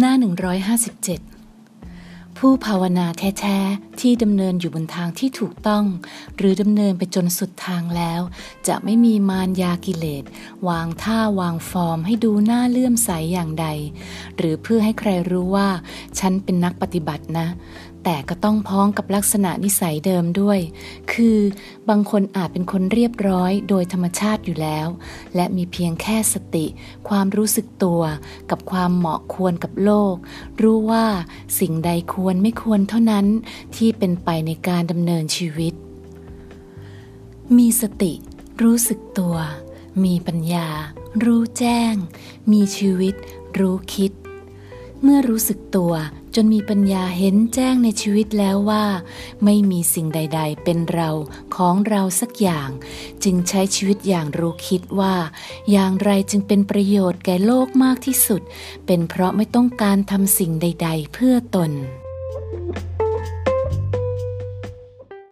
หน้า 157 ผู้ภาวนาแท้ๆ ที่ดำเนินอยู่บนทางที่ถูกต้อง หรือดำเนินไปจนสุดทางแล้ว จะไม่มีมารยากิเลส วางท่าวางฟอร์มให้ดูหน้าเลื่อมใสอย่างใด หรือเพื่อให้ใครรู้ว่า ฉันเป็นนักปฏิบัตินะ แต่ก็ต้องพ้องกับลักษณะนิสัยเดิมด้วย คือบางคนอาจเป็นคนเรียบร้อยโดยธรรมชาติอยู่แล้ว และมีเพียงแค่สติ ความรู้สึกตัวกับความเหมาะควรกับโลก รู้ว่าสิ่งใดควรไม่ควรเท่านั้นที่ที่เป็นไปในการดำเนินชีวิต มีสติ รู้สึกตัว มีปัญญา รู้แจ้ง มีชีวิต รู้คิด เมื่อรู้สึกตัวจนมีปัญญาเห็นแจ้งในชีวิตแล้วว่า ไม่มีสิ่งใด ๆ เป็นเราของเราสักอย่าง จึงใช้ชีวิตอย่างรู้คิดว่า อย่างไรจึงเป็นประโยชน์แก่โลกมากที่สุด เป็นเพราะไม่ต้องการทำสิ่งใด ๆ เพื่อตน thank you